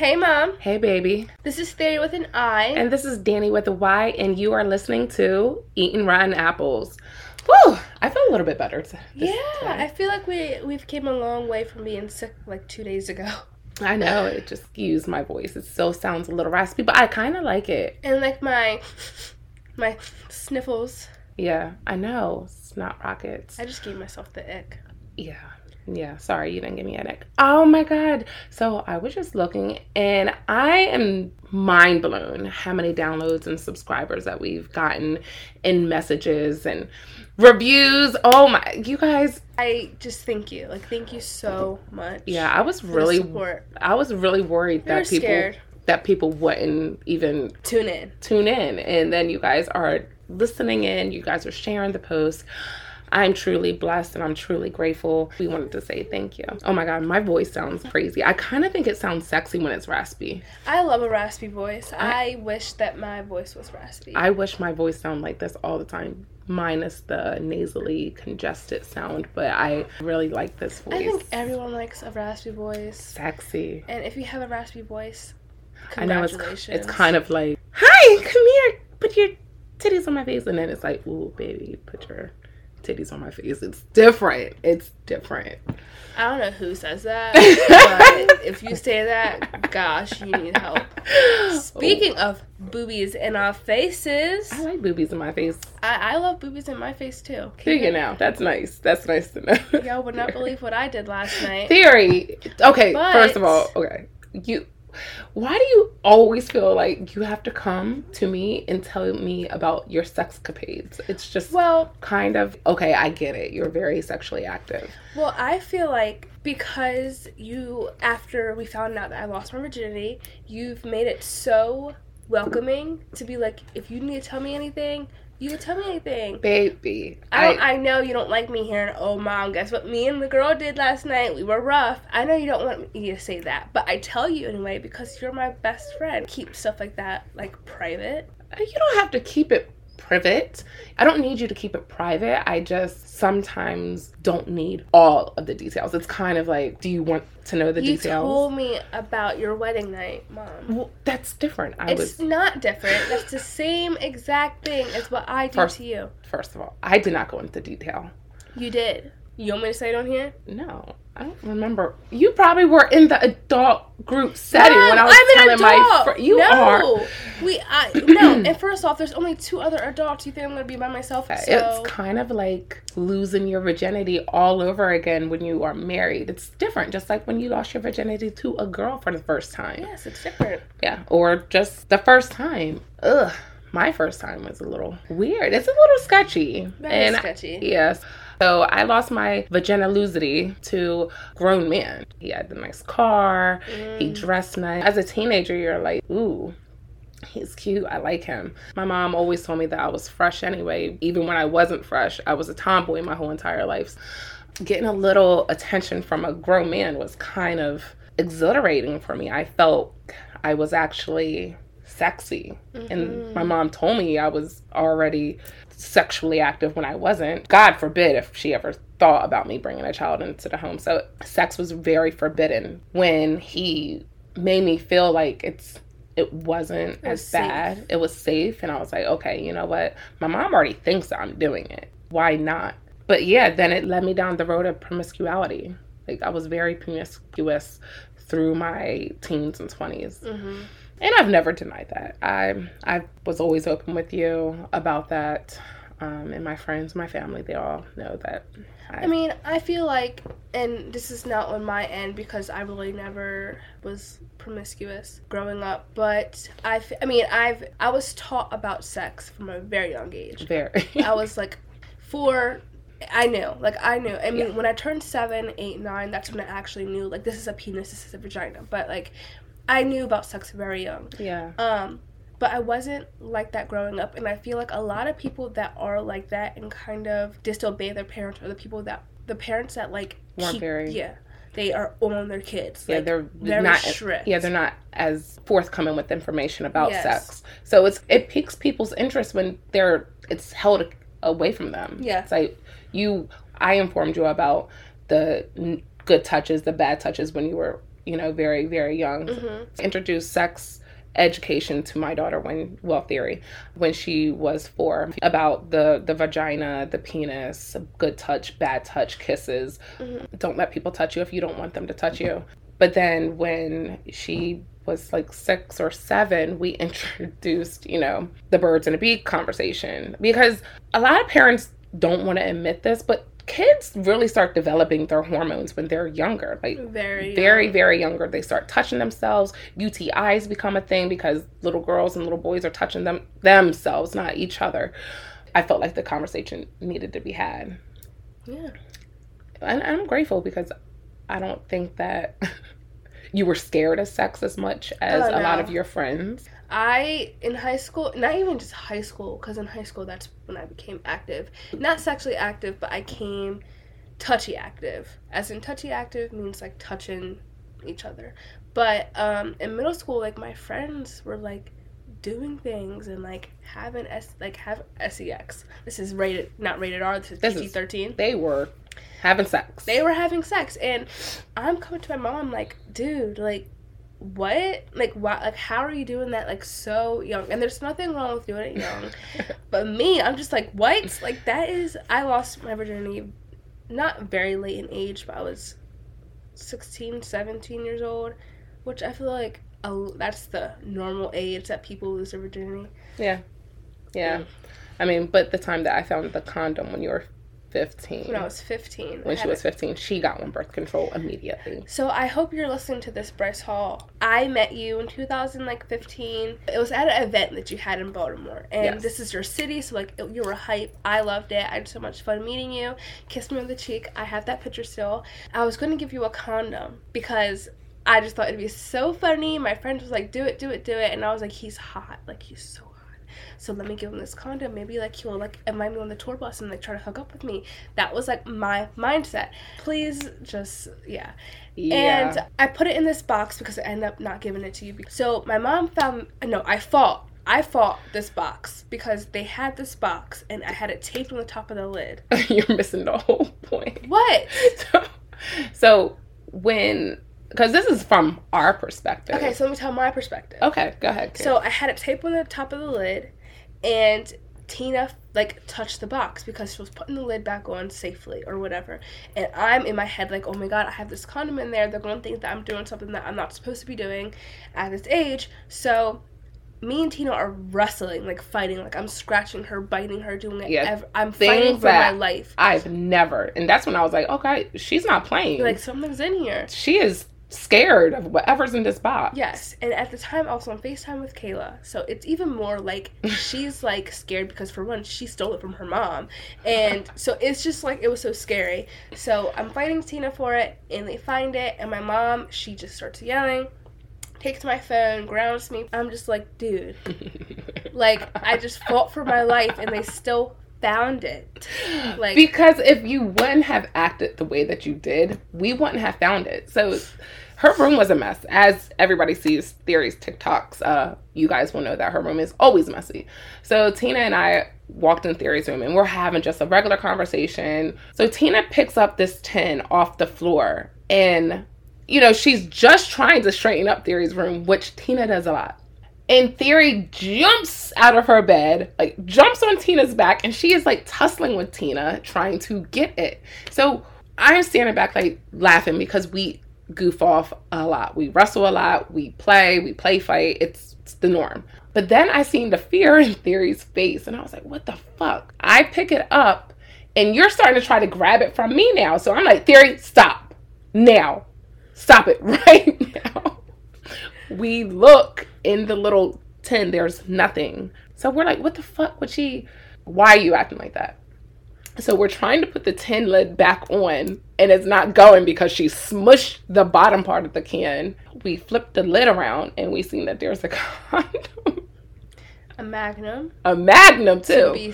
Hey, Mom. Hey, baby. This is Thyri with an I. And this is Danny with a Y, and you are listening to Eating Rotten Apples. Whew! I feel a little bit better. This yeah, today. I feel like we we've came a long way from being sick like two days ago. I know it just skews my voice. It still sounds a little raspy, but I kind of like it. And like my my sniffles. Yeah, I know. Snot rockets. I just gave myself the ick. Yeah. Yeah, sorry, you didn't give me a neck. Oh my god. So I was just looking and I am mind blown how many downloads and subscribers that we've gotten in messages and reviews. Oh my you guys I just thank you. Like thank you so much. Yeah, I was really. I was really worried We that people scared. that people wouldn't even Tune in. tune in and then you guys are listening in, you guys are sharing the post. I'm truly blessed and I'm truly grateful. We wanted to say thank you. Oh my god, my voice sounds crazy. I kind of think it sounds sexy when it's raspy. I love a raspy voice. I- I, wish that my voice was raspy. I wish my voice sounded like this all the time, minus the nasally congested sound, but I really like this voice. I think everyone likes a raspy voice. sexy. And if you have a raspy voice, I know it's congratulations. it's kind of like, "Hi, come here. Put your titties on my face." And then it's like, "Ooh, baby, put your titties on my face." It's different. It's different. I don't know who says that, but if you say that, gosh, you need help. Speaking of boobies in our faces, I like boobies in my face. I, I love boobies in my face too. Do you now? That's nice. That's nice to know. Y'all would not believe what I did last night. Thyri. Okay, But- first of all, okay. You why do you always feel like you have to come to me and tell me about your sexcapades? It's just Well, kind of okay, I get it. You're very sexually active. well, I feel like because you, after we found out that I lost my virginity, you've made it so welcoming to be like, if you need to tell me anything, you can tell me anything. Baby. I don't. I, know you don't like me hearing, "Oh, mom, guess what me and the girl did last night? We were rough." I know you don't want me to say that, but I tell you anyway because you're my best friend. Keep stuff like that like private. you don't have to keep it private. I don't need you to keep it private. I just sometimes don't need all of the details. It's kind of like, do you want to know the you details? told me about your wedding night, mom. well, that's different. I It's was not different. That's the same exact thing as what I do First- to you. first of all, I did not go into detail. You did. You want me to say it on here? No, I don't remember. You probably were in the adult group setting when I was I'm an telling my adult. You no. are. We I no. And first off, there's only two other adults. You think I'm gonna be by myself? So It's kind of like losing your virginity all over again when you are married. It's different, just like when you lost your virginity to a girl for the first time. yes, it's different. Yeah, or just the first time. Ugh, my first time was a little weird. It's a little sketchy. Very sketchy. Yes. So I lost my virginity to grown man. He had the nice car. He Mm. dressed nice. As a teenager, you're like, ooh. He's cute. I like him. My mom always told me that I was fresh anyway. Even when I wasn't fresh, I was a tomboy my whole entire life. Getting a little attention from a grown man was kind of exhilarating for me. I felt I was actually sexy. And my mom told me I was already sexually active when I wasn't. God forbid if she ever thought about me bringing a child into the home. So sex was very forbidden when he made me feel like it's it wasn't was as safe. bad. It was safe and I was like, okay, you know what? My mom already thinks I'm doing it. Why not? But yeah, then it led me down the road of promiscuity. Like I was very promiscuous through my teens and 20s. hmm And I've never denied that. I I was always open with you about that. Um, and my friends, my family, they all know that. I mean, I feel like, and this is not on my end because I really never was promiscuous growing up. But I, f- I mean, I've I was taught about sex from a very young age. very. I was like four. I knew, like I knew. I mean, Yeah. when I turned seven, eight, nine, that's when I actually knew, like this is a penis, this is a vagina. But like, I knew about sex very young. yeah. Um, but I wasn't like that growing up, and I feel like a lot of people that are like that and kind of disobey their parents, or the people that the parents that like Weren't very- yeah, they are on their kids. Yeah, like, they're very not. strict. Yeah, they're not as forthcoming with information about Yes. sex. So it's it piques people's interest when they're it's held away from them. Yeah. it's like you. I informed you about the good touches, the bad touches when you were you know, very, very young. Mm-hmm. Introduced sex education to my daughter when well Thyri when she was four about the the vagina the penis good touch bad touch kisses Mhm. don't let people touch you if you don't want them to touch you but then when she was like six or seven we introduced you know the birds and the bee conversation because a lot of parents don't want to admit this but kids really start developing their hormones when they're younger like Very, very young. very younger. They start touching themselves. UTIs become a thing because little girls and little boys are touching them themselves not each other. I felt like the conversation needed to be had. Yeah. and i'm grateful because i don't think that you were scared of sex as much as Oh, a lot of your friends I in high school, not even just high school, because in high school that's when I became active. Not sexually active, but I came touchy active. As in touchy active means like touching each other. But um, in middle school, like my friends were like doing things and like having s like have sex. This is rated not rated R. This is PG thirteen. they were having sex They were having sex, and I'm coming to my mom like, dude, like, what? Like, why? Like, how are you doing that? Like, so young? And there's nothing wrong with doing it young, but me, I'm just like, what? Like, that is. I lost my virginity, not very late in age, but I was 16, 17 years old, which I feel like a, that's the normal age that people lose their virginity. yeah yeah mm. i mean but the time that i found the condom when you were 15 When I was 15, when she was 15 she got on birth control immediately So I hope you're listening to this, Bryce Hall. I met you in 2015. It was at an event that you had in Baltimore, and Yes. this is your city, so like you were hype. I loved it. I had so much fun meeting you. Kissed me on the cheek. I have that picture still. I was going to give you a condom because. I just thought it'd be so funny. My friend was like, "Do it, do it, do it," and I was like, "He's hot, like he's so hot." So let me give him this condom. Maybe like he'll like invite me on the tour bus and like try to hook up with me. That was like my mindset. Please just yeah. yeah And I put it in this box because I ended up not giving it to you. So my mom found no, I fought. I fought this box because they had this box and I had it taped on the top of the lid. you're missing the whole point What? so, so when because this is from our perspective Okay, so let me tell my perspective. okay go ahead Kate. So I had it taped on the top of the lid, and Tina like touched the box because she was putting the lid back on safely or whatever. And I'm in my head like, oh my god, I have this condom in there. They're gonna think that I'm doing something that I'm not supposed to be doing at this age. So me and Tina are wrestling, like fighting, like I'm scratching her, biting her, doing it. Yeah, ev- I'm fighting for my life. i've never and that's when i was like okay she's not playing Like something's in here. she is scared of whatever's in this box Yes, and at the time also on FaceTime with Kayla, so it's even more like she's like scared because for one, she stole it from her mom. And so it's just like it was so scary. So I'm fighting Tina for it and they find it and my mom, she just starts yelling, takes my phone, grounds me. I'm just like, dude, like I just fought for my life and they still found it. Like because if you wouldn't have acted the way that you did, we wouldn't have found it. So her room was a mess. As everybody sees Thyri's, TikToks, uh, you guys will know that her room is always messy. So Tina and I walked in Thyri's room and we're having just a regular conversation. So Tina picks up this tin off the floor and you know, she's just trying to straighten up Thyri's room, which Tina does a lot. And Thyri jumps out of her bed, like jumps on Tina's back, and she is like tussling with Tina, trying to get it. So I'm standing back, like laughing because we goof off a lot. We wrestle a lot, we play, we play fight. It's, it's the norm. But then I seen the fear in Thyri's face, and I was like, what the fuck? I pick it up, and you're starting to try to grab it from me now. So I'm like, Thyri, stop now. Stop it right now. We look in the little tin, there's nothing. So we're like, what the fuck would she? Why are you acting like that? So we're trying to put the tin lid back on and it's not going because she smushed the bottom part of the can. We flipped the lid around and we seen that there's a condom. a magnum A magnum too. to be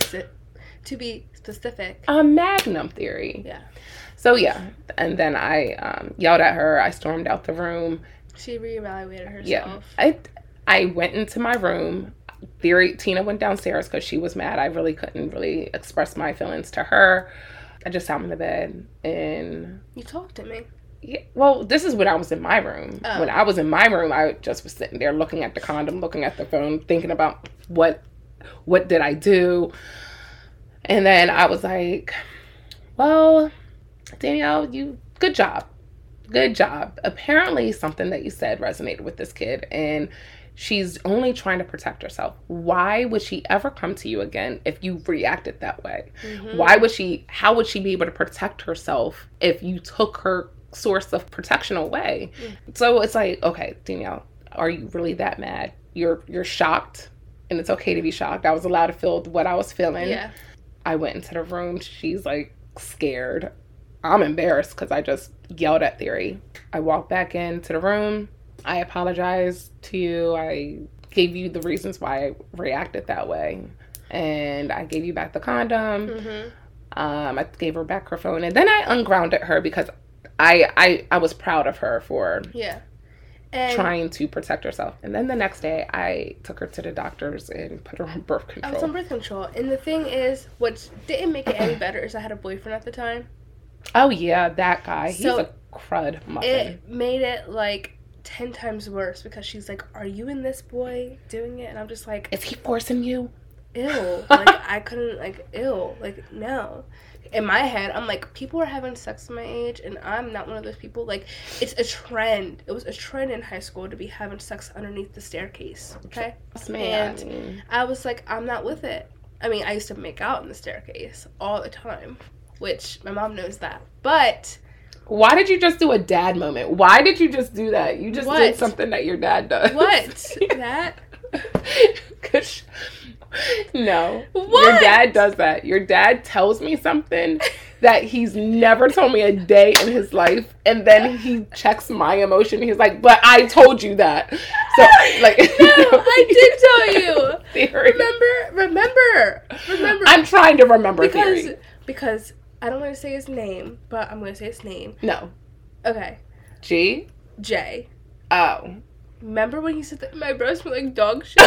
to be specific. A magnum Thyri. Yeah. So yeah. And then I um, yelled at her. I stormed out the room. She reevaluated herself. Yeah. I I went into my room. Thyri Tina went downstairs because she was mad. I really couldn't really express my feelings to her. I just sat on the bed and You talked to me. Yeah, well, this is when I was in my room. Oh. When I was in my room, I just was sitting there looking at the condom, looking at the phone, thinking about what what did I do? And then I was like, well, Danielle, you good job. Good job. Apparently something that you said resonated with this kid and she's only trying to protect herself. Why would she ever come to you again if you reacted that way? Mhm. Why would she how would she be able to protect herself if you took her source of protection away? So it's like, okay, Danielle, are you really that mad? You're you're shocked and it's okay to be shocked. I was allowed to feel what I was feeling. Yeah. I went into the room. She's like scared. I'm embarrassed because I just yelled at Thyri. I walked back into the room. I apologized to you. I gave you the reasons why I reacted that way. And I gave you back the condom. Mhm. Um, I gave her back her phone. And then I ungrounded her because I, I, I was proud of her for Yeah. And trying to protect herself. And then the next day, I took her to the doctors and put her on birth control. I was on birth control. And the thing is, what didn't make it any better is I had a boyfriend at the time. Oh yeah, that guy. He's a crud muffin. It made it like 10 times worse because she's like, Are you and this boy doing it? And I'm just like, Is he forcing you? Ew. like, I couldn't, like, ew. Like, no. In my head, I'm like, people are having sex my age, and I'm not one of those people. Like, it's a trend. It was a trend in high school to be having sex underneath the staircase. Okay? Man. And- I was like, I'm not with it. I mean, I used to make out in the staircase all the time, which my mom knows that. But why did you just do a dad moment? Why did you just do that? You just What? did something that your dad does. what? that? 'Cause- no. Your dad does that. Your dad tells me something that he's never told me a day in his life, and then he checks my emotion. He's like, "But I told you that." So, like, No, I did tell you. Thyri. Remember? Remember? Remember? I'm trying to remember because Thyri. because I don't want to say his name, but I'm going to say his name. No. Okay, G. Jay. Oh. Remember when he said that my breasts were like dog shit?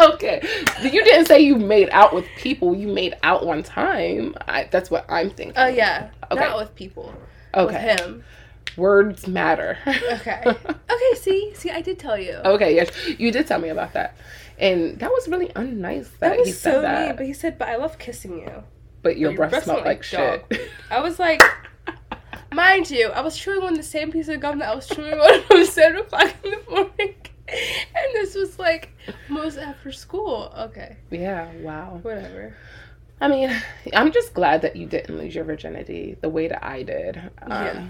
okay. You didn't say you made out with people. You made out one time. I, that's what I'm thinking. Oh yeah, Okay. not with people. Okay. With him. Words matter. Okay. Okay. See, see, I did tell you. okay. Yes, you did tell me about that, and that was really unnice that, That was he said so that. mean, but he said, "But I love kissing you." But your your breath breath smelled smelled like, like shit. I was like, mind you, I was chewing on the same piece of gum that I was chewing on from seven o'clock in the morning, and this was like most after school. Okay, yeah. Wow. whatever. I mean, I'm just glad that you didn't lose your virginity the way that I did. Um, Yeah.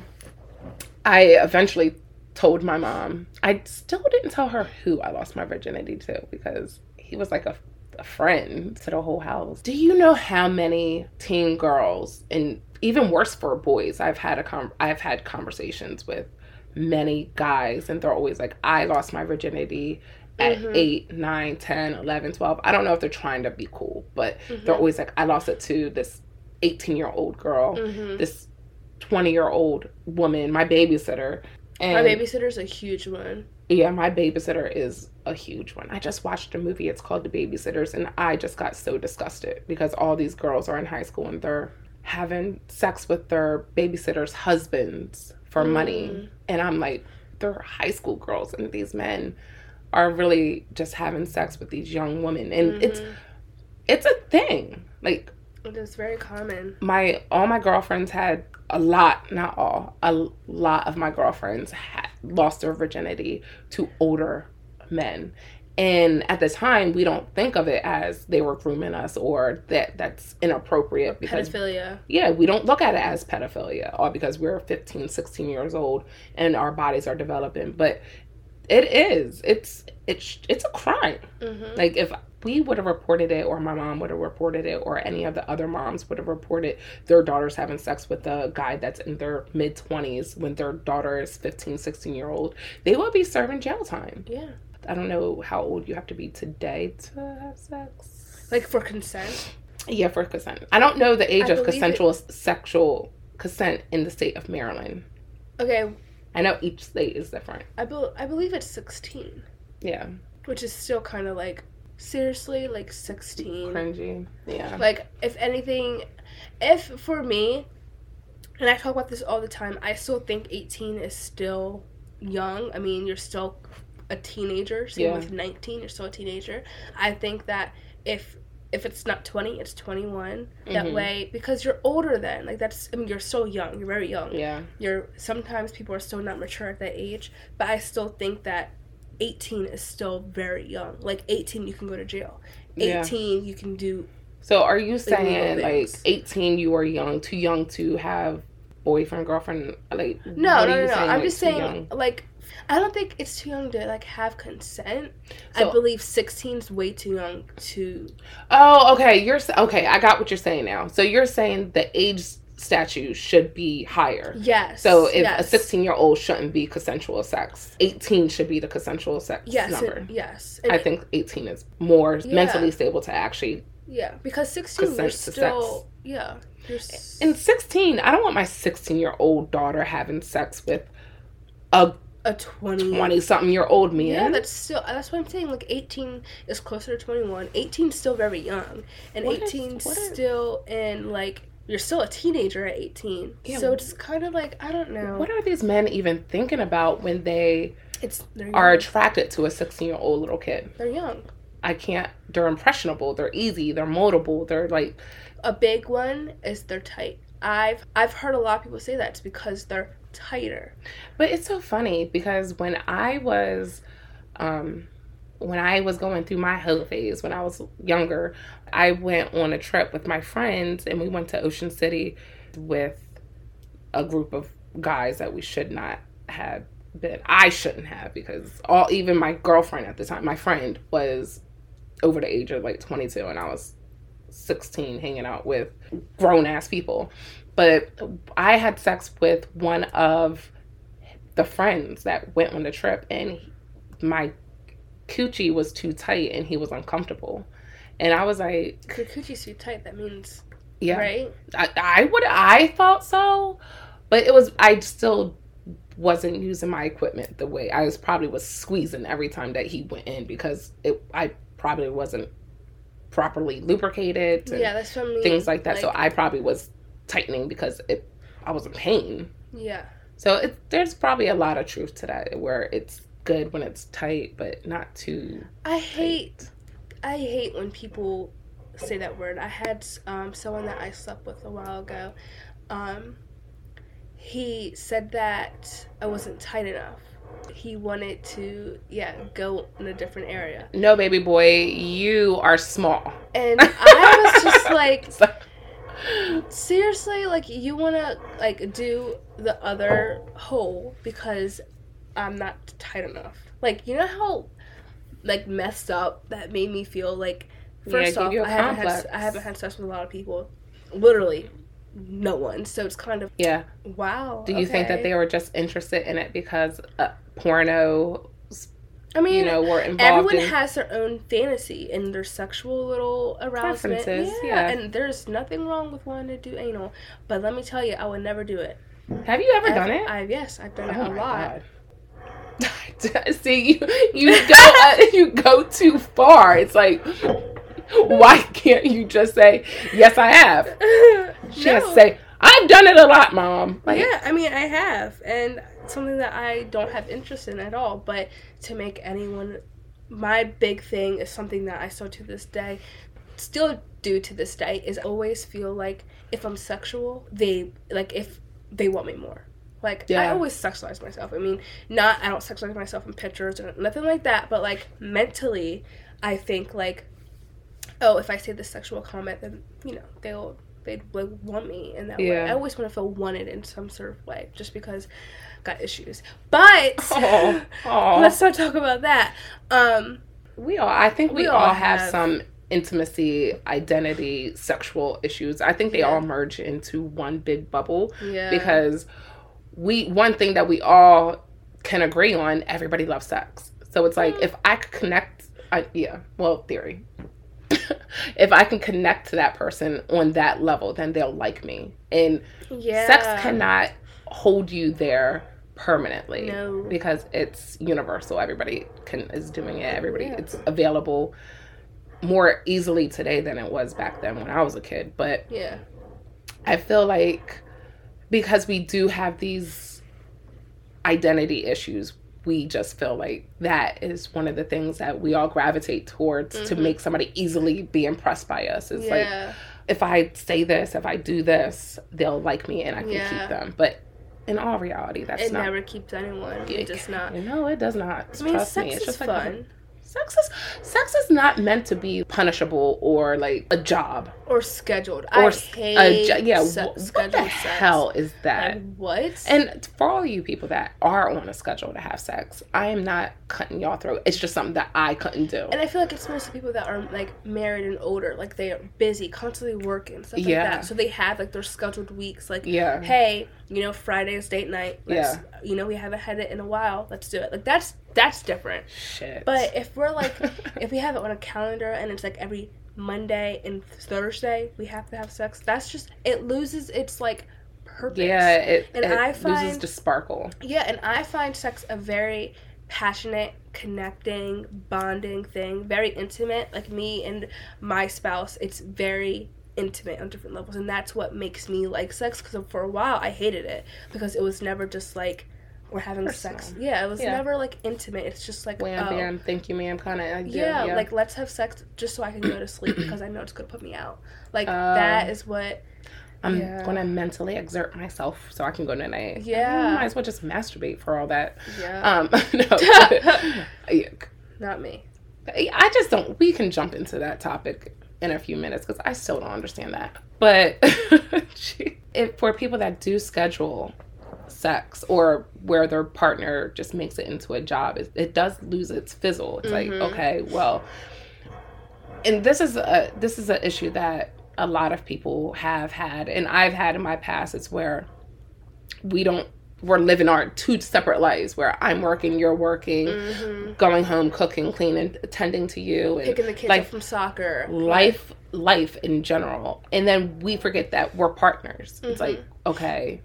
I eventually told my mom. I still didn't tell her who I lost my virginity to because he was like a, a friend to the whole house. Do you know how many teen girls and even worse for boys? I've had a com- I've had conversations with many guys and they're always like I lost my virginity at Mhm. eight, nine, 10, 11, 12. I don't know if they're trying to be cool, but Mm-hmm. they're always like, I lost it to this 18 year old girl, Mhm. this 20 year old woman, my babysitter. And My babysitter's a huge one. yeah, my babysitter is a huge one. I just watched a movie, it's called The Babysitters, and I just got so disgusted because all these girls are in high school and they're having sex with their babysitters' husbands for money. Mm. And I'm like, they're high school girls, and these men are really just having sex with these young women. And it's Mhm. it's a thing. Like It is very common. my all my girlfriends had a lot, not all, a lot of my girlfriends had lost their virginity to older men. And at the time, we don't think of it as they were grooming us or that that's inappropriate because Pedophilia. yeah, we don't look at it as pedophilia or because we're 15, 16 years old and our bodies are developing, but it is. It's it's it's a crime. hmm Like if we would have reported it or my mom would have reported it or any of the other moms would have reported their daughters having sex with a guy that's in their mid 20s when their daughter is 15, 16 year old, they will be serving jail time. Yeah. I don't know how old you have to be today to have sex. Like for consent. yeah, for consent. I don't know the age I of consensual sexual consent in the state of Maryland. Okay, I know each state is different. I, be- I believe it's 16, Yeah. which is still kind of like, seriously, like 16. Cringy. Yeah. Like, if anything, if for me, and I talk about this all the time. I still think 18 is still young. I mean, you're still a teenager. Same Yeah. with 19, you're still a teenager. I think that if if it's not 20, it's 21. That Mhm. way, because you're older then. Like that's, I mean, you're so young. You're very young. Yeah. You're sometimes people are still not mature at that age, but I still think that 18 is still very young. Like 18, you can go to jail. Yeah. 18, you can do. So are you saying like 18 you are young, too young to have boyfriend, girlfriend? Like No, no, no, no. I'm like, just saying, young? like, I don't think it's too young to like have consent. So- I believe 16 is way too young to. Oh, okay. You're okay. I got what you're saying now. So you're saying the age statute should be higher. Yes. So if yes. a 16 year old shouldn't be consensual sex, 18 should be the consensual sex Yes, number. and, yes. And I think 18 is more Yeah. mentally stable to actually. Yeah, because 16, you're still. Yeah. You're s- In 16, I don't want my 16 year old daughter having sex with a a 20. 20 something year old man. Yeah, that's still that's what I'm saying. Like 18 is closer to 21. 18 is still very young, and What is- 18 what is- still in like you're still a teenager at 18. Yeah. So it's kind of like I don't know. what are these men even thinking about when they it's they're are attracted to a 16 year old little kid? they're young. I can't, they're impressionable, they're easy, they're moldable, they're like, A big one is they're tight. I've I've heard a lot of people say that it's because they're tighter. But it's so funny because when I was, um, when I was going through my hoe phase when I was younger, I went on a trip with my friends and we went to Ocean City with a group of guys that we should not have been. I shouldn't have because all even my girlfriend at the time, my friend was over the age of like 22 and I was 16 hanging out with grown ass people. But I had sex with one of the friends that went on the trip, and he- my coochie was too tight and he was uncomfortable. And I was like, your coochie's too tight, that means yeah, right. I, I would, I thought so, but it was, I still wasn't using my equipment the way I was probably was squeezing every time that he went in because it, I probably wasn't properly lubricated. and Yeah, that's what I mean. things like that. so I probably was tightening because it, I was in pain. yeah. So it, there's probably a lot of truth to that where it's good when it's tight, but not too I hate I hate when people say that word. I had um, someone that I slept with a while ago. Um, he said that I wasn't tight enough. He wanted to, yeah, go in a different area, No, baby boy, you are small. and I was just like, seriously, like you want to like do the other hole because I'm not tight enough. Like you know how like messed up that made me feel. Like first give off, I haven't had. I haven't had sex with a lot of people, literally no one. So it's kind of yeah. wow. Do you think that they were just interested in it because uh, porno, I mean, you know, were involved Everyone in? has their own fantasy and their sexual little arousement. Preferences, yeah. and there's nothing wrong with wanting to do anal. But let me tell you, I would never do it. Have you ever done it? I, yes, I've done it Oh a lot. See, you you go uh, you go too far. It's like, why can't you just say yes? I have. She has to No. say I've done it a lot, mom. Like, yeah, I mean, I have, and something that I don't have interest in at all. But to make anyone, my big thing is something that I still to this day, still do to this day, is always feel like if I'm sexual, they like if they want me more. Like I always sexualize myself. I mean, not I don't sexualize myself in pictures or nothing like that, but like mentally, I think like, oh, if I say this sexual comment, then you know they'll they'd like, want me in that way. I always want to feel wanted in some sort of way, just because I got issues. But Aw, aw. let's not talk about that. Um, We all, I think we, We all, all have, have- some intimacy, identity, sexual issues. I think they Yeah. all merge into one big bubble yeah, because we, one thing that we all can agree on, everybody loves sex. So it's like, Mm. if I could connect, I, yeah, well, Thyri. if I can connect to that person on that level, then they'll like me. And yeah, sex cannot hold you there permanently No. because it's universal everybody can is doing it everybody Yeah. it's available more easily today than it was back then when i was a kid but Yeah, i feel like because we do have these identity issues we just feel like that is one of the things that we all gravitate towards mm-hmm. to make somebody easily be impressed by us. It's yeah. like if I say this, if I do this, they'll like me and I can yeah. keep them. But in all reality, that's not. it not. never keeps anyone. It, it does not. No, it does not. I mean, Trust sex me. It's just fun. Like, sex is sex is not meant to be punishable or like a job or scheduled. Or I hate a, yeah. Se- what the sex. hell is that? Like, what? And for all you people that are on a schedule to have sex, I am not cutting y'all throat. It's just something that I couldn't do. And I feel like it's mostly people that are like married and older, like they are busy, constantly working, stuff yeah. like that. So they have like their scheduled weeks. Like, yeah, hey, you know, Friday is date night. Let's, yeah, you know, we haven't had it in a while. Let's do it. Like that's that's different. Shit. But if we're like, if we have it on a calendar and it's like every Monday and Thursday we have to have sex. That's just it loses its like purpose. Yeah, it and it I find, loses the sparkle. Yeah, and I find sex a very passionate, connecting, bonding thing, very intimate. Like me and my spouse, it's very intimate on different levels, and that's what makes me like sex. Because for a while I hated it because it was never just like we're having Personal. sex. Yeah, it was yeah. never like intimate. It's just like wham oh. bam, thank you, ma'am, kind of. Yeah, yeah, like let's have sex just so I can go to sleep because I know it's gonna put me out. Like uh, that is what. I'm yeah. gonna mentally exert myself so I can go to night. Yeah, I might as well just masturbate for all that. Yeah. Um, no, not me. I just don't. We can jump into that topic in a few minutes because I still don't understand that. But for people that do schedule sex or where their partner just makes it into a job, it, it does lose its fizzle. It's mm-hmm. like, okay, well, and this is a this is an issue that a lot of people have had, and I've had in my past. It's where we don't we're living our two separate lives where I'm working, you're working, mm-hmm. going home, cooking, cleaning, attending to you, and picking the kids like, up from soccer. Life, life in general, and then we forget that we're partners. Mm-hmm. It's like okay,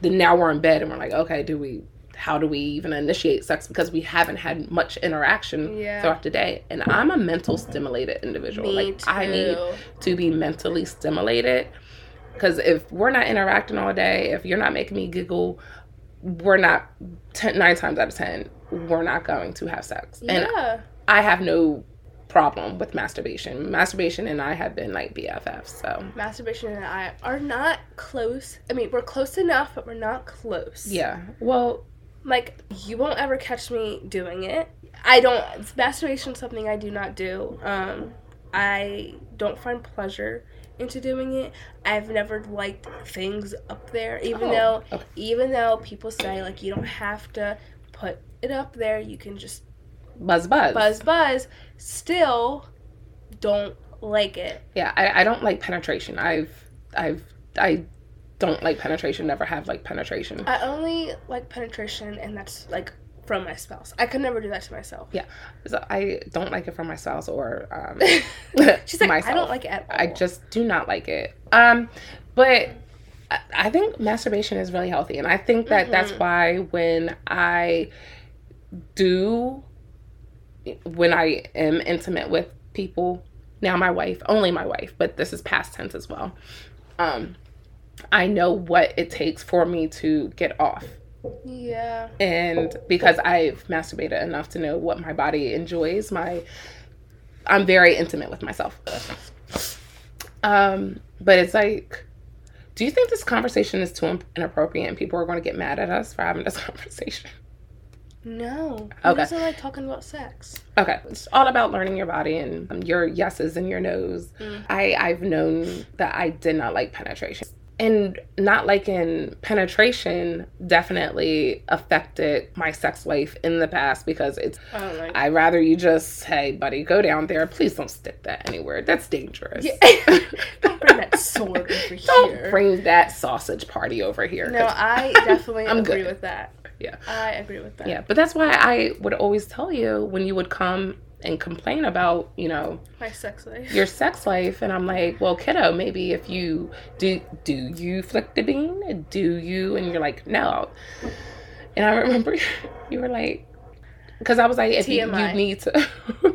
then now we're in bed and we're like, okay, do we how do we even initiate sex because we haven't had much interaction yeah. throughout the day and i'm a mental stimulated individual Me like too. i need to be mentally stimulated because if we're not interacting all day if you're not making me giggle we're not ten, nine times out of ten we're not going to have sex yeah. and i have no problem with masturbation. Masturbation and I have been like BFFs, so. Masturbation and I are not close. I mean, we're close enough, but we're not close. Yeah. Well, like you won't ever catch me doing it. I don't masturbation is something I do not do. Um I don't find pleasure into doing it. I've never liked things up there even oh, though okay. even though people say like you don't have to put it up there, you can just buzz buzz buzz buzz still don't like it. Yeah I, I don't like penetration. I've i've i don't like penetration never have like penetration. I only like penetration and that's like from my spouse. I could never do that to myself. Yeah so i don't like it from my spouse or um she's like myself. i don't like it at all. i just do not like it. Um but I think masturbation is really healthy, and I think that mm-hmm. that's why when I do when I am intimate with people, now my wife, only my wife, but this is past tense as well. Um, I know what it takes for me to get off. Yeah. And because I've masturbated enough to know what my body enjoys, my I'm very intimate with myself. Um, but it's like do you think this conversation is too inappropriate and people are going to get mad at us for having this conversation? No. Who okay. doesn't like talking about sex? Okay. It's all about learning your body and um, your yeses and your nos. Mm. I, I've known that I did not like penetration. And not liking penetration definitely affected my sex life in the past because it's. I like I'd rather you just, hey, buddy, go down there. Please don't stick that anywhere. That's dangerous. Yeah. don't bring that sword over here. Don't bring that sausage party over here. No, I definitely I'm agree good. with that yeah. I agree with that. Yeah, but that's why I would always tell you when you would come and complain about, you know, my sex life. Your sex life and I'm like, "Well, kiddo, maybe if you do do you flick the bean? Do you?" And you're like, "No." And I remember you were like cuz I was like, "If you, you need to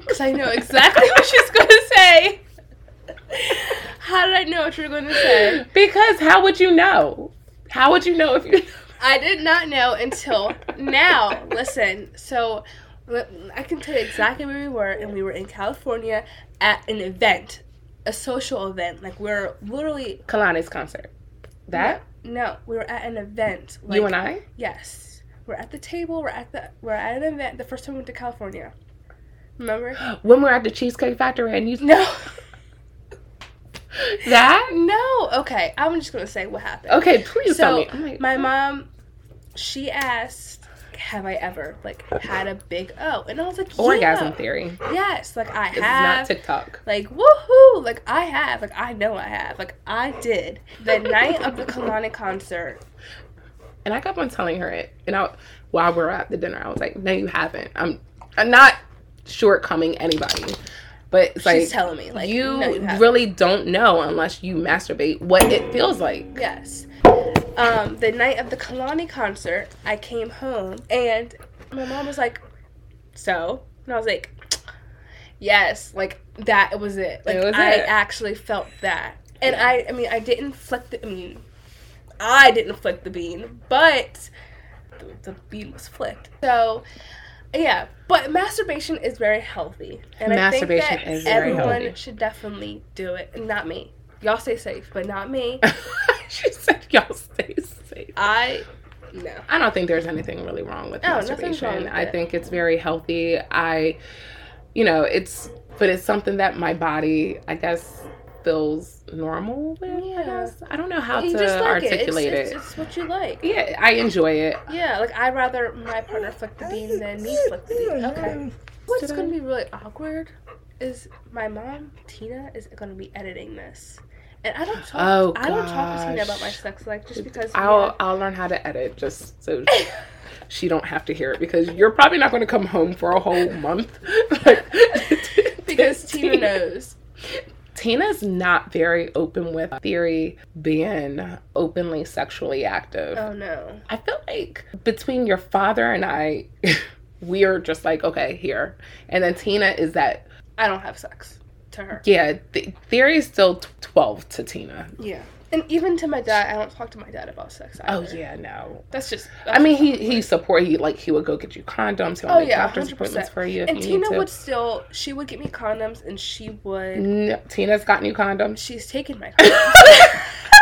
Cuz I know exactly what she's going to say. How did I know what you were going to say? Because how would you know? How would you know if you? I did not know until now. Listen, so I can tell you exactly where we were, and we were in California at an event, a social event. Like we're literally Kehlani's concert. That no, we were at an event. Like, you and I. Yes, we're at the table. We're at the we're at an event. The first time we went to California. Remember? When we were at the Cheesecake Factory and you No, that. no. Okay, I'm just gonna say what happened. Okay, please tell me. I'm like, my oh. mom, she asked, "Have I ever like had a big O?" And I was like, orgasm yeah. Thyri. Yes, like I This is not have. TikTok. like woohoo! Like I have. Like I know I have. Like I did. The night of the Kehlani concert. And I kept on telling her it. And I, while we were at the dinner, I was like, "No, you haven't. I'm, I'm not shortcoming anybody, but it's like She's telling me like you, no, you really don't know unless you masturbate what it feels like." Yes. Um, the night of the Kehlani concert, I came home and my mom was like, "So," and I was like, "Yes." Like that was it. Like It was I it. actually felt that, and I, I mean, I didn't flick the. I mean, I didn't flick the bean, but the, the bean was flicked. So. Yeah, but masturbation is very healthy, and Masturbation I think that is everyone should definitely do it. Not me. Y'all stay safe, but not me. she said, "Y'all stay safe." I no. I don't think there's anything really wrong with Oh, masturbation. with I think it's very healthy. I, you know, it's, but it's something that my body, I guess, feels normal with. I Yeah. guess I don't know how you to like articulate it. it. It's, it's, it's what you like. yeah, I enjoy it. Yeah, like I'd rather my partner flick the bean than me flick the bean. Okay. What's gonna be really awkward is my mom Tina is gonna be editing this, and I don't talk. Oh, I don't talk to Tina about my sex life just because. I'll I'll learn how to edit just so she don't have to hear it because you're probably not going to come home for a whole month. because Tina knows. Tina's not very open with Thyri being openly sexually active. Oh no. I feel like between your father and I, we're just like, okay, here. And then Tina is that, I don't have sex to her. yeah, th- Thyri is still t- 12 to Tina. Yeah. And even to my dad, I don't talk to my dad about sex. Oh, yeah, no. That's just. I mean, he he support he like he would go get you condoms. He would Oh, make yeah, doctor's 100%. appointments for you and you Tina would still. She would get me condoms, and she would. No, Tina's gotten you condoms. She's taken my condoms.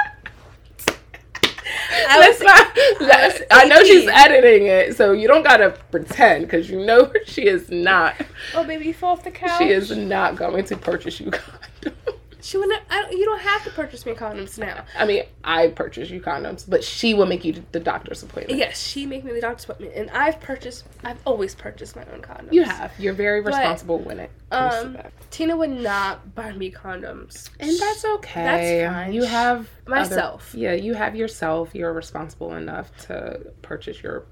I Let's was, not. I was I know she's editing it, so you don't gotta pretend because you know she is not. oh baby, you fall off the couch. She is not going to purchase you condoms. She wouldn't. I you don't have to purchase me condoms now. I mean, I purchase you condoms, but she will make you the doctor's appointment. Yes, she make me the doctor's appointment, and I've purchased. I've always purchased my own condoms. You have. You're very But, responsible when it comes Um, to that. Tina would not buy me condoms, And that's okay. That's fine. You have other- Myself. yeah, you have yourself. You're responsible enough to purchase your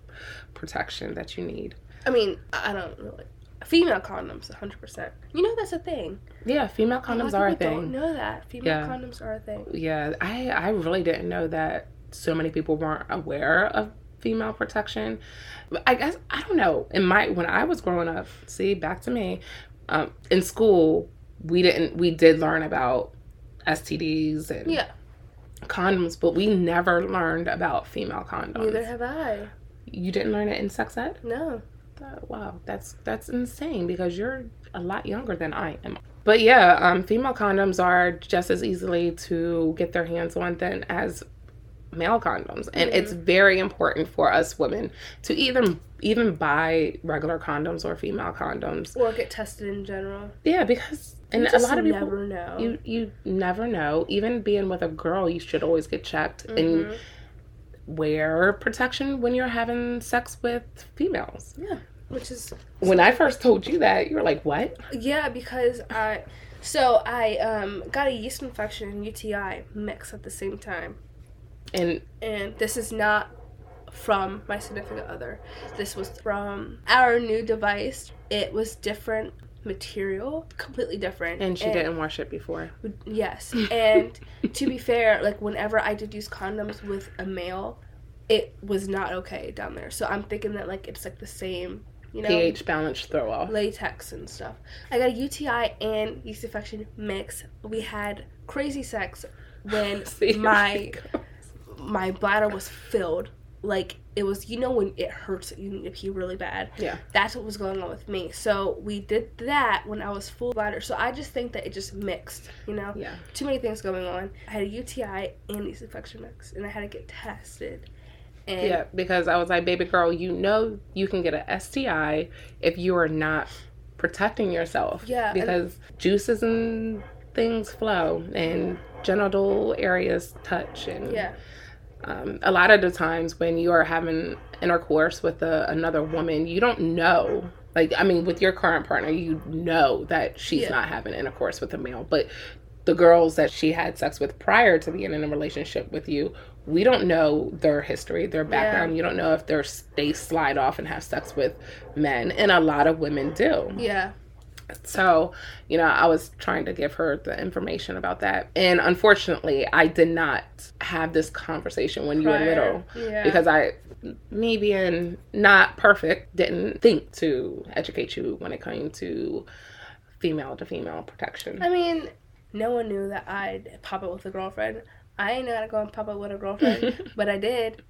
protection that you need. I mean, I don't really. Female condoms, 100%. You know that's a thing. Yeah, female condoms of are a thing. Don't know that female Yeah. condoms are a thing. Yeah, I I really didn't know that so many people weren't aware of female protection. I guess I don't know. In my when I was growing up, see back to me, um, in school we didn't we did learn about STDs and Yeah, condoms, but we never learned about female condoms. neither have I. You didn't learn it in sex ed? No. That- wow, that's that's insane because you're a lot younger than I am. But yeah, um, female condoms are just as easily to get their hands on than as male condoms, and it's very important for us women to either even buy regular condoms or female condoms. Or get tested in general. Yeah, because and a lot of people never know. you you never know. Even being with a girl, you should always get checked and Mhm. wear protection when you're having sex with females. Yeah, which is When I first told you that, you were like, "What?" yeah because I so I um got a yeast infection and UTI mix at the same time, And and this is not from my significant other. This was from our new device. It was different material, completely different. and she didn't wash it before. Yes, and to be fair, like whenever I did use condoms with a male, it was not okay down there. So I'm thinking that like it's like the same, you know, pH balance throw off. latex and stuff. I got a UTI and yeast infection mix. We had crazy sex when See, my my bladder was filled. Like it was, you know, when it hurts, you need to pee really bad. Yeah. That's what was going on with me. So we did that when I was full bladder. So I just think that it just mixed, you know? Yeah. Too many things going on. I had a UTI and yeast infection mix, and I had to get tested. And Yeah, because I was like, baby girl, you know you can get a STI if you are not protecting yourself. Yeah, and- Because juices and things flow and genital areas touch and yeah. um, a lot of the times when you are having intercourse with a, another woman, you don't know. Like, I mean, with your current partner, you know that she's Yeah. not having intercourse with a male, but the girls that she had sex with prior to being in a relationship with you, we don't know their history, their background. You don't know if they're they slide off and have sex with men, and a lot of women do. Yeah. So, you know, I was trying to give her the information about that. And unfortunately, I did not have this conversation when you were little Yeah. because I, me being not perfect, didn't think to educate you when it came to female to female protection. I mean, no one knew that I'd pop up with a girlfriend. I ain't know how to go and pop up with a girlfriend, but I did.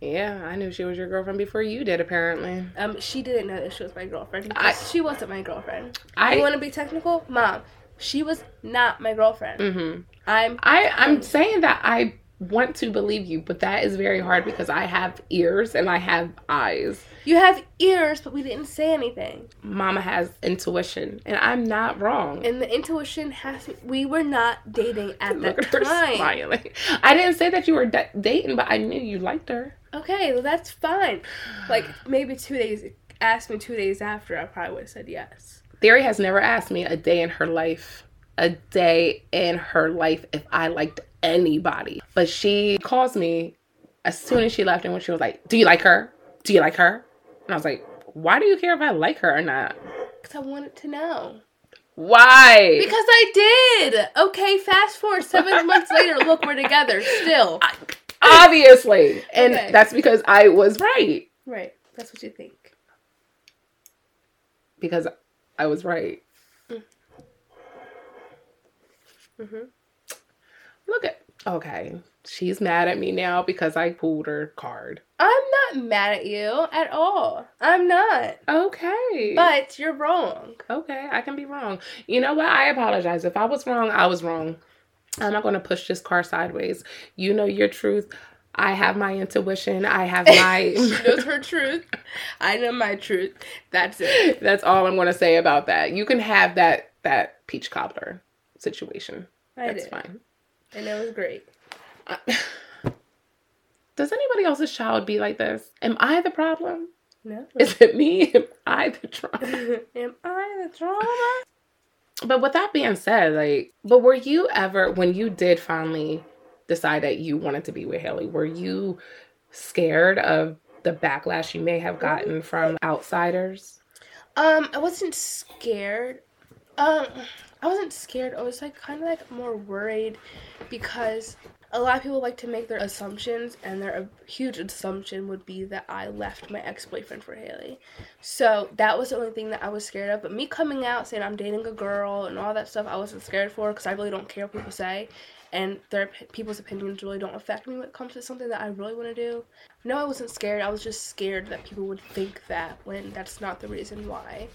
Yeah, I knew she was your girlfriend before you did, apparently. Um, she didn't know that she was my girlfriend. I- she wasn't my girlfriend. I, you want to be technical, mom? She was not my girlfriend. Mhm. I'm. I, I'm saying that I want to believe you, but that is very hard because I have ears and I have eyes. You have ears, but we didn't say anything. Mama has intuition, and I'm not wrong. And the intuition has. We were not dating at that at her time. smiling. I didn't say that you were da- dating, but I knew you liked her. Okay, well that's fine. Like maybe two days. Asked me two days after, I probably would have said yes. Thyri has never asked me a day in her life, a day in her life if I liked anybody. But she calls me as soon as she left and when she was like, Do you like her? Do you like her? And I was like, Why do you care if I like her or not? Because I wanted to know. Why? Because I did. Okay, fast forward seven months later. Look, we're together still. Obviously. And Okay. that's because I was right. Right. That's what you think. Because I was right. Mhm. Look at okay. She's mad at me now because I pulled her card. I'm not mad at you at all. I'm not. Okay. But you're wrong. okay, I can be wrong. You know what? I apologize. If I was wrong, I was wrong. I'm not going to push this car sideways. You know your truth. I have my intuition. I have my. she knows her truth. I know my truth. That's it. That's all I'm going to say about that. You can have that that peach cobbler situation. I That's did. fine. And it was great. Does anybody else's child be like this? Am I the problem? No. Is it me? Am I the drama? Am I the drama? But with that being said, like, but were you ever, when you did finally decide that you wanted to be with Haley, were you scared of the backlash you may have gotten from outsiders? Um, I wasn't scared. Um, I wasn't scared. I was like kind of like more worried because a lot of people like to make their assumptions, and their uh, huge assumption would be that I left my ex boyfriend for Haley. So that was the only thing that I was scared of. But me coming out saying I'm dating a girl and all that stuff, I wasn't scared for because I really don't care what people say. And their people's opinions really don't affect me when it comes to something that I really want to do. No, I wasn't scared. I was just scared that people would think that when that's not the reason why.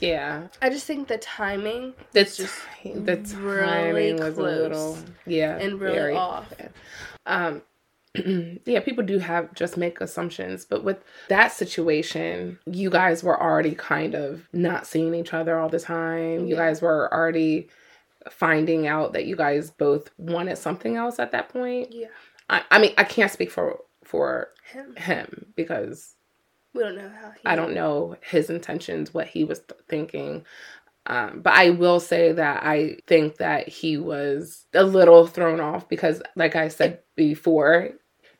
Yeah. I just think the timing That's just the really timing was a little yeah and really very off. um yeah people do have just make assumptions but with that situation you guys were already kind of not seeing each other all the time you guys were already finding out that you guys both wanted something else at that point Yeah, i, I mean i can't speak for for him. him because We don't know how he. I don't know his intentions, what he was th- thinking. Um, but I will say that I think that he was a little thrown off because, like I said before,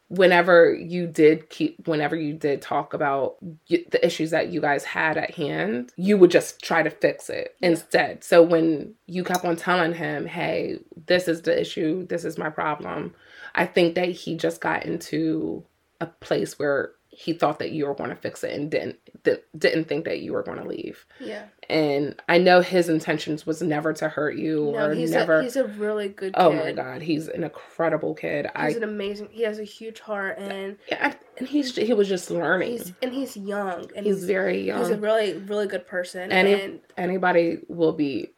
whenever you did keep, whenever you did talk about y- the issues that you guys had at hand, you would just try to fix it Yeah. instead. So when you kept on telling him, hey, this is the issue, this is my problem, I think that he just got into a place where he thought that you were going to fix it and didn't th- didn't think that you were going to leave. Yeah. And I know his intentions was never to hurt you No, or he's never. a he's a really good. oh kid. my god, he's an incredible kid. I He's an amazing. He has a huge heart, and yeah, I, and he's he was just learning. he's and he's young, and he's very young. He's a really really good person, And and, Anybody will be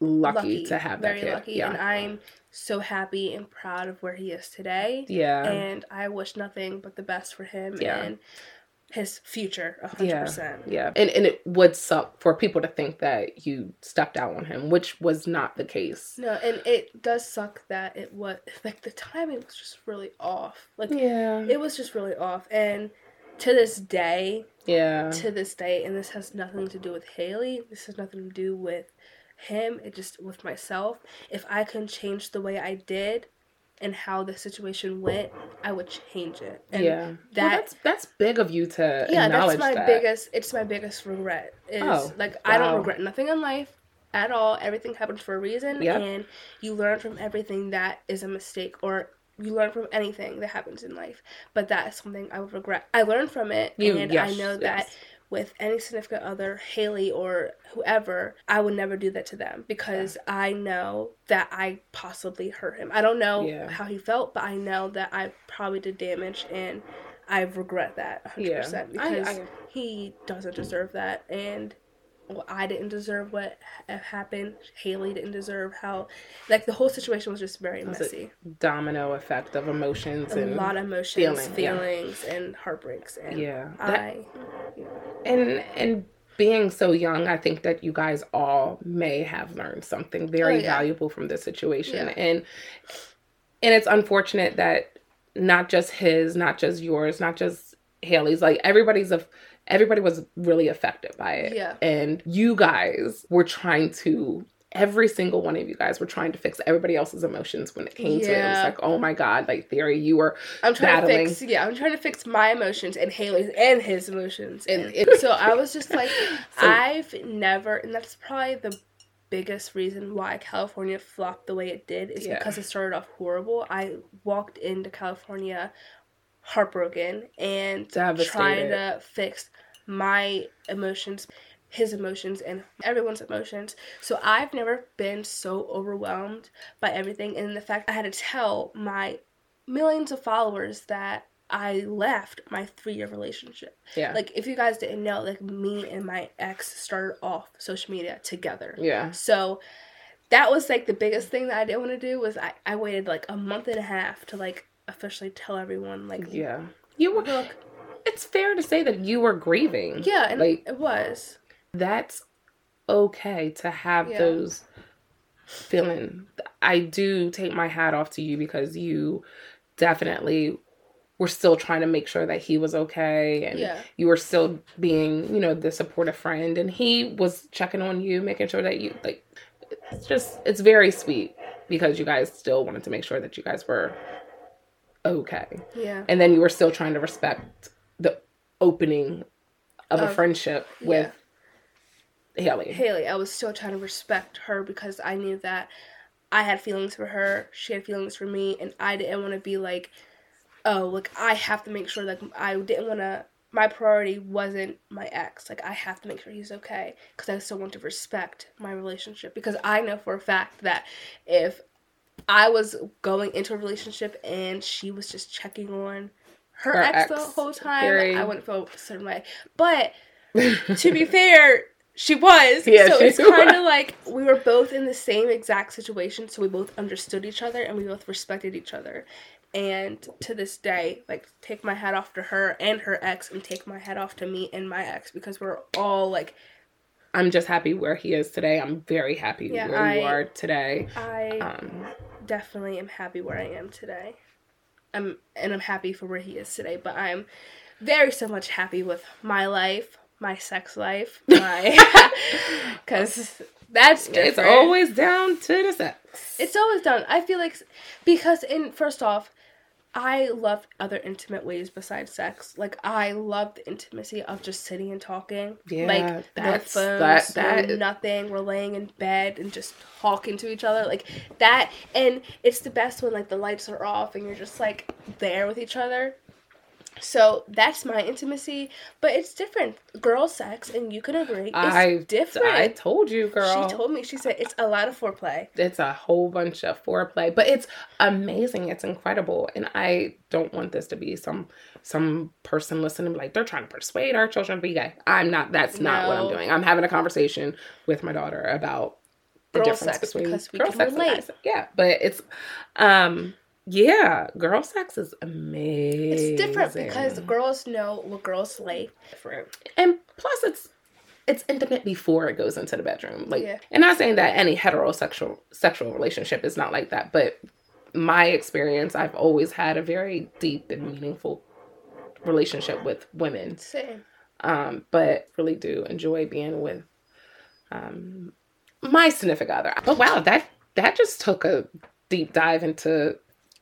lucky, lucky, to have that very kid. lucky, yeah. and I'm so happy and proud of where he is today. yeah. And I wish nothing but the best for him Yeah. and his future, a hundred Yeah. percent. Yeah. And and it would suck for people to think that you stepped out on him, which was not the case. No, and it does suck that it was like the timing was just really off. Like Yeah. it was just really off, and to this day, Yeah. to this day, and this has nothing to do with Haley. This has nothing to do with him. It just with myself. If I can change the way I did and how the situation went, I would change it. And yeah. Well, that's that's big of you to yeah, acknowledge that's my that. biggest. It's my biggest regret. Is Oh, like I don't regret nothing in life at all. Everything happens for a reason, Yep. and you learn from everything that is a mistake or. You learn from anything that happens in life, but that is something I would regret. I learned from it, You- and yes, I know that yes. With any significant other, Haley or whoever, I would never do that to them because I know that I possibly hurt him. I don't know Yeah. how he felt, but I know that I probably did damage and I regret that 100% Yeah. I- because I- he doesn't deserve that and well, I didn't deserve what uh, happened. Haley didn't deserve how, like the whole situation was just very Was messy. domino effect of emotions A and lot of emotions, feeling, yeah. feelings, and heartbreaks. And yeah. That- I, and and being so young, I think that you guys all may have learned something very Oh, yeah. valuable from this situation. Yeah. And and it's unfortunate that not just his, not just yours, not just Haley's, like everybody's of everybody was really affected by it. Yeah. And you guys were trying to every single one of you guys were trying to fix everybody else's emotions when it came to it. It was like, oh my God, like Thyri, you were I'm trying battling. to fix yeah, I'm trying to fix my emotions and Haley's and his emotions. And And, so I was just like So- I've never and that's probably the biggest reason why California flopped the way it did is Yeah. because it started off horrible. I walked into California heartbroken and trying to fix my emotions his emotions and everyone's emotions. So I've never been so overwhelmed by everything and the fact I had to tell my millions of followers that I left my three year relationship. yeah. Like if you guys didn't know, like me and my ex started off social media together. yeah. So that was like the biggest thing that I didn't want to do was I, I waited like a month and a half to like officially tell everyone like Yeah. You were look it's fair to say that you were grieving. yeah and Like it was that's okay to have Yeah. those feeling. I do take my hat off to you because you definitely were still trying to make sure that he was okay and Yeah. you were still being, you know, the supportive friend and he was checking on you, making sure that you like it's just it's very sweet because you guys still wanted to make sure that you guys were okay. yeah And then you were still trying to respect the opening of a friendship with Haley. Haley, I was still trying to respect her because I knew that I had feelings for her, she had feelings for me, and I didn't want to be like, oh, like I have to make sure like I didn't want to. My priority wasn't my ex. Like I have to make sure he's okay because I still want to respect my relationship because I know for a fact that if I was going into a relationship and she was just checking on her, Her ex, the whole time, I wouldn't feel a certain way. But to be fair, she was. Yeah, so it's kind of like we were both in the same exact situation, so we both understood each other and we both respected each other. And to this day, like take my hat off to her and her ex, and take my hat off to me and my ex because we're all like I'm just happy where he is today. I'm very happy Yeah, where you are today. I Um, definitely am happy where I am today. I'm and I'm happy for where he is today, but I'm very so much happy with my life, my sex life, my cuz that's different. it's always down to the sex. It's always down. I feel like because in first off, I love other intimate ways besides sex. Like I love the intimacy of just sitting and talking. Yeah, like that's- no phones, that- that- nothing. We're laying in bed and just talking to each other like that. And it's the best when like the lights are off and you're just like there with each other. So that's my intimacy, but it's different. Girl sex, and you can agree, it's I different. I told you, girl. She told me. She said it's a lot of foreplay. it's a whole bunch of foreplay, but it's amazing. It's incredible, and I don't want this to be some some person listening like they're trying to persuade our children to be gay. I'm not. That's not what I'm doing. I'm having a conversation with my daughter about the Girl difference sex, between girl sex and relate. guy sex. Yeah, but it's um yeah, girl sex is amazing. It's different because girls know what girls like. Different. and plus it's it's intimate before it goes into the bedroom like Yeah. and not saying that any heterosexual sexual relationship is not like that but my experience i've always had a very deep and meaningful relationship with women Same. um but really do enjoy being with um my significant other but wow that that just took a deep dive into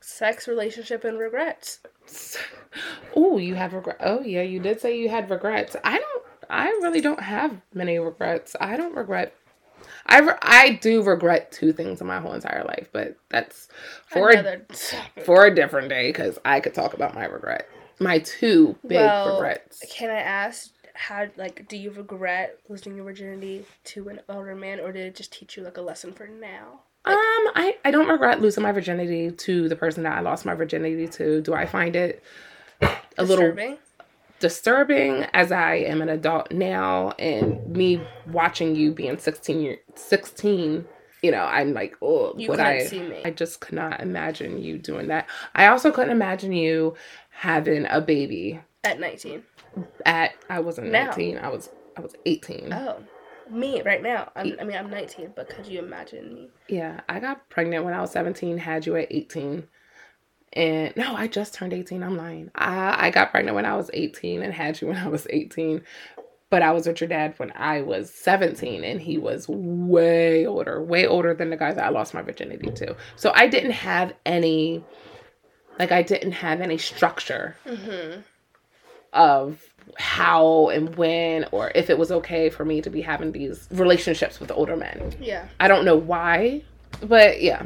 Sex, relationship, and regrets. Oh, you have regret. Oh, yeah, you did say you had regrets. I don't. I really don't have many regrets. I don't regret. I re- I do regret two things in my whole entire life, but that's for a, Another topic. for a different day because I could talk about my regret. My two big Well, regrets. Can I ask how like do you regret losing your virginity to an older man or did it just teach you like a lesson for now? Um, I I don't regret losing my virginity to the person that I lost my virginity to. Do I find it a little Disturbing? disturbing as I am an adult now and me watching you being 16 year 16 you know I'm like oh You would couldn't I see me. I just could not imagine you doing that I also couldn't imagine you having a baby At 19. at I wasn't Now. 19 I was I was 18 Oh. Me right now. I'm, I mean, I'm 19, but could you imagine me? yeah I got pregnant when I was 17 had you at 18 and no I just turned 18 I'm lying I I got pregnant when I was 18 and had you when I was 18 but I was with your dad when I was 17 and he was way older, way older than the guy that I lost my virginity to. So I didn't have any like I didn't have any structure Mm-hmm. of how and when or if it was okay for me to be having these relationships with older men. Yeah. I don't know why, but yeah.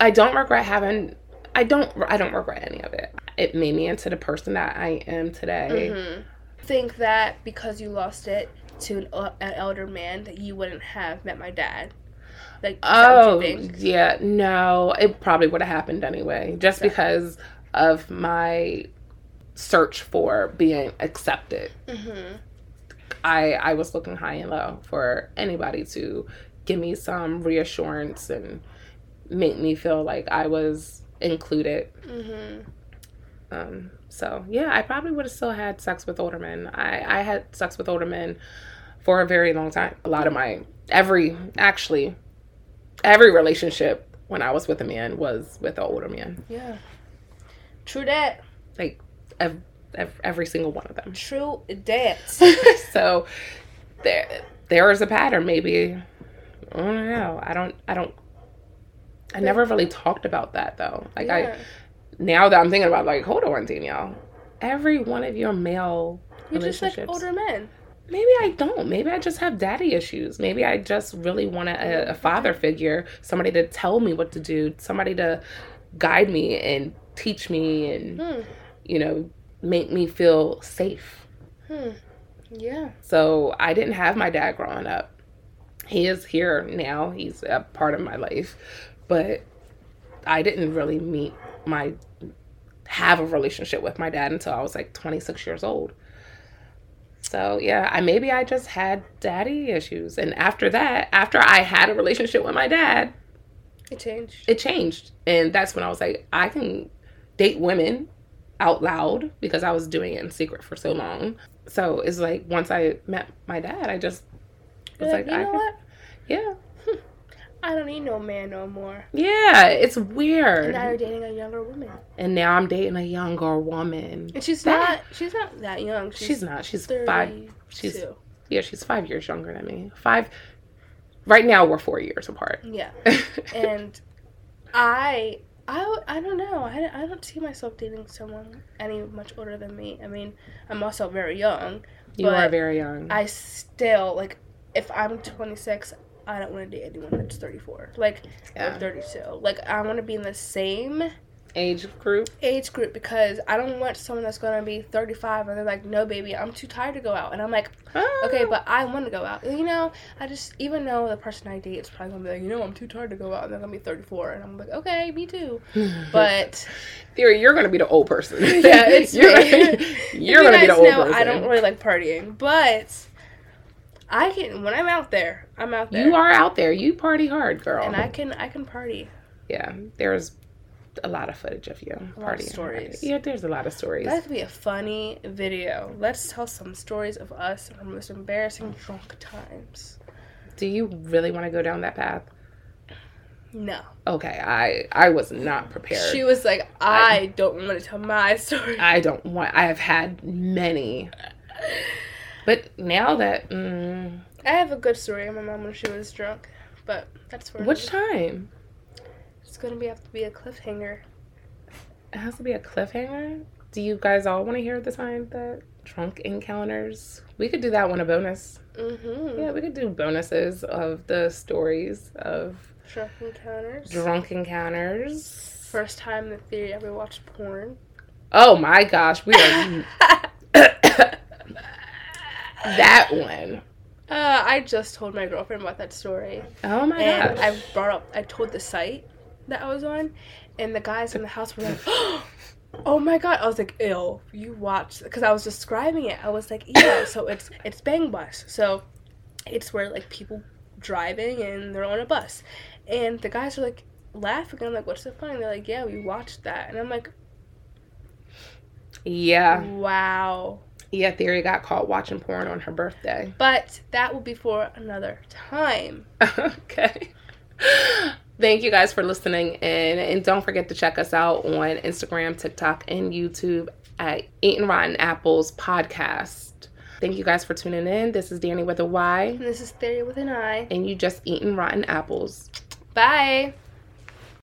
I don't regret having I don't I don't regret any of it. It made me into the person that I am today. Mm-hmm. Think that because you lost it to an, el- an elder man that you wouldn't have met my dad. Like, Oh, yeah. No, it probably would have happened anyway, just because of my search for being accepted. Mm-hmm. I I was looking high and low for anybody to give me some reassurance and make me feel like I was included. Mm-hmm. Um, so yeah, I probably would have still had sex with older men. I I had sex with older men for a very long time. A lot of my every actually every relationship when I was with a man was with an older man. Yeah. True that. Like ev- ev- every single one of them. True that. so there there is a pattern maybe. I don't know. I don't I don't I never really talked about that though. Like I now that I'm thinking about like, hold on, Danielle. Every one of your male You just like relationships. older men. Maybe I don't. Maybe I just have daddy issues. Maybe I just really want a, a father figure, somebody to tell me what to do, somebody to guide me and teach me and Hmm. You know make me feel safe. Hmm. Yeah. So I didn't have my dad growing up. He is here now. He's a part of my life, but I didn't really meet my have a relationship with my dad until I was like 26 years old. So yeah, I maybe I just had daddy issues, and after that, after I had a relationship with my dad, It changed. it changed, and that's when I was like, I can date women out loud because I was doing it in secret for so long. So it's like once I met my dad, I just was like, like, you I know can, what? yeah, I don't need no man no more. yeah, it's weird. And now you're dating a younger woman. And now I'm dating a younger woman. And she's That- not she's not that young. She's, She's, not. She's 32. five. She's yeah. She's five years younger than me. Five. Right now we're four years apart. Yeah. And I I, I don't know. I, I don't see myself dating someone any much older than me. I mean, I'm also very young. you are very young. I still like if I'm 26, I don't want to date anyone that's 34. Like Yeah. or 32. Like I want to be in the same age group. age group because I don't want someone that's gonna be 35 and they're like, no, baby, I'm too tired to go out, and I'm like, okay, Ah. but I want to go out. You know, I just even though the person I date is probably gonna be like, you know, I'm too tired to go out, and they're gonna be 34, and I'm like, okay, me too. But Thyri, you're gonna be the old person. yeah, it's you're, you're gonna be the old know person. I don't really like partying, but I can when I'm out there, I'm out there. You are out there. You party hard, girl. and I can I can party. yeah, there's a lot of footage of you lot partying. stories. Yeah, there's a lot of stories. That could be a funny video. Let's tell some stories of us our most embarrassing drunk times. Do you really want to go down that path? No. Okay, I I was not prepared. She was like, I don't want to tell my story. I don't want. I have had many, but now that mm, I have a good story of my mom when she was drunk, but that's for which time It's gonna be have to be a cliffhanger. it has to be a cliffhanger. Do you guys all want to hear the time that drunk encounters? We could do that one a bonus. Mm-hmm. Yeah, we could do bonuses of the stories of Drunk encounters. drunk encounters. First time that Thyri ever watched porn. Oh my gosh, we are that one. Uh, I just told my girlfriend about that story, Oh my and gosh. I brought up, I told the site that I was on, and the guys in the house were like, "Oh my god!" I was like, "Ill, you watched?" Because I was describing it. I was like, "Yeah." so it's it's Bang Bus. So it's where like people driving and they're on a bus, and the guys are like laughing. I'm like, "What's so funny?" They're like, "Yeah, we watched that," and I'm like, yeah. "Wow." Yeah, Thyri got caught watching porn on her birthday. But that will be for another time. okay. Thank you guys for listening in. And don't forget to check us out on Instagram, TikTok, and YouTube at Eating Rotten Apples Podcast. Thank you guys for tuning in. This is Danny with a Y, And this is Thyri with an I. and you just eating rotten apples. Bye.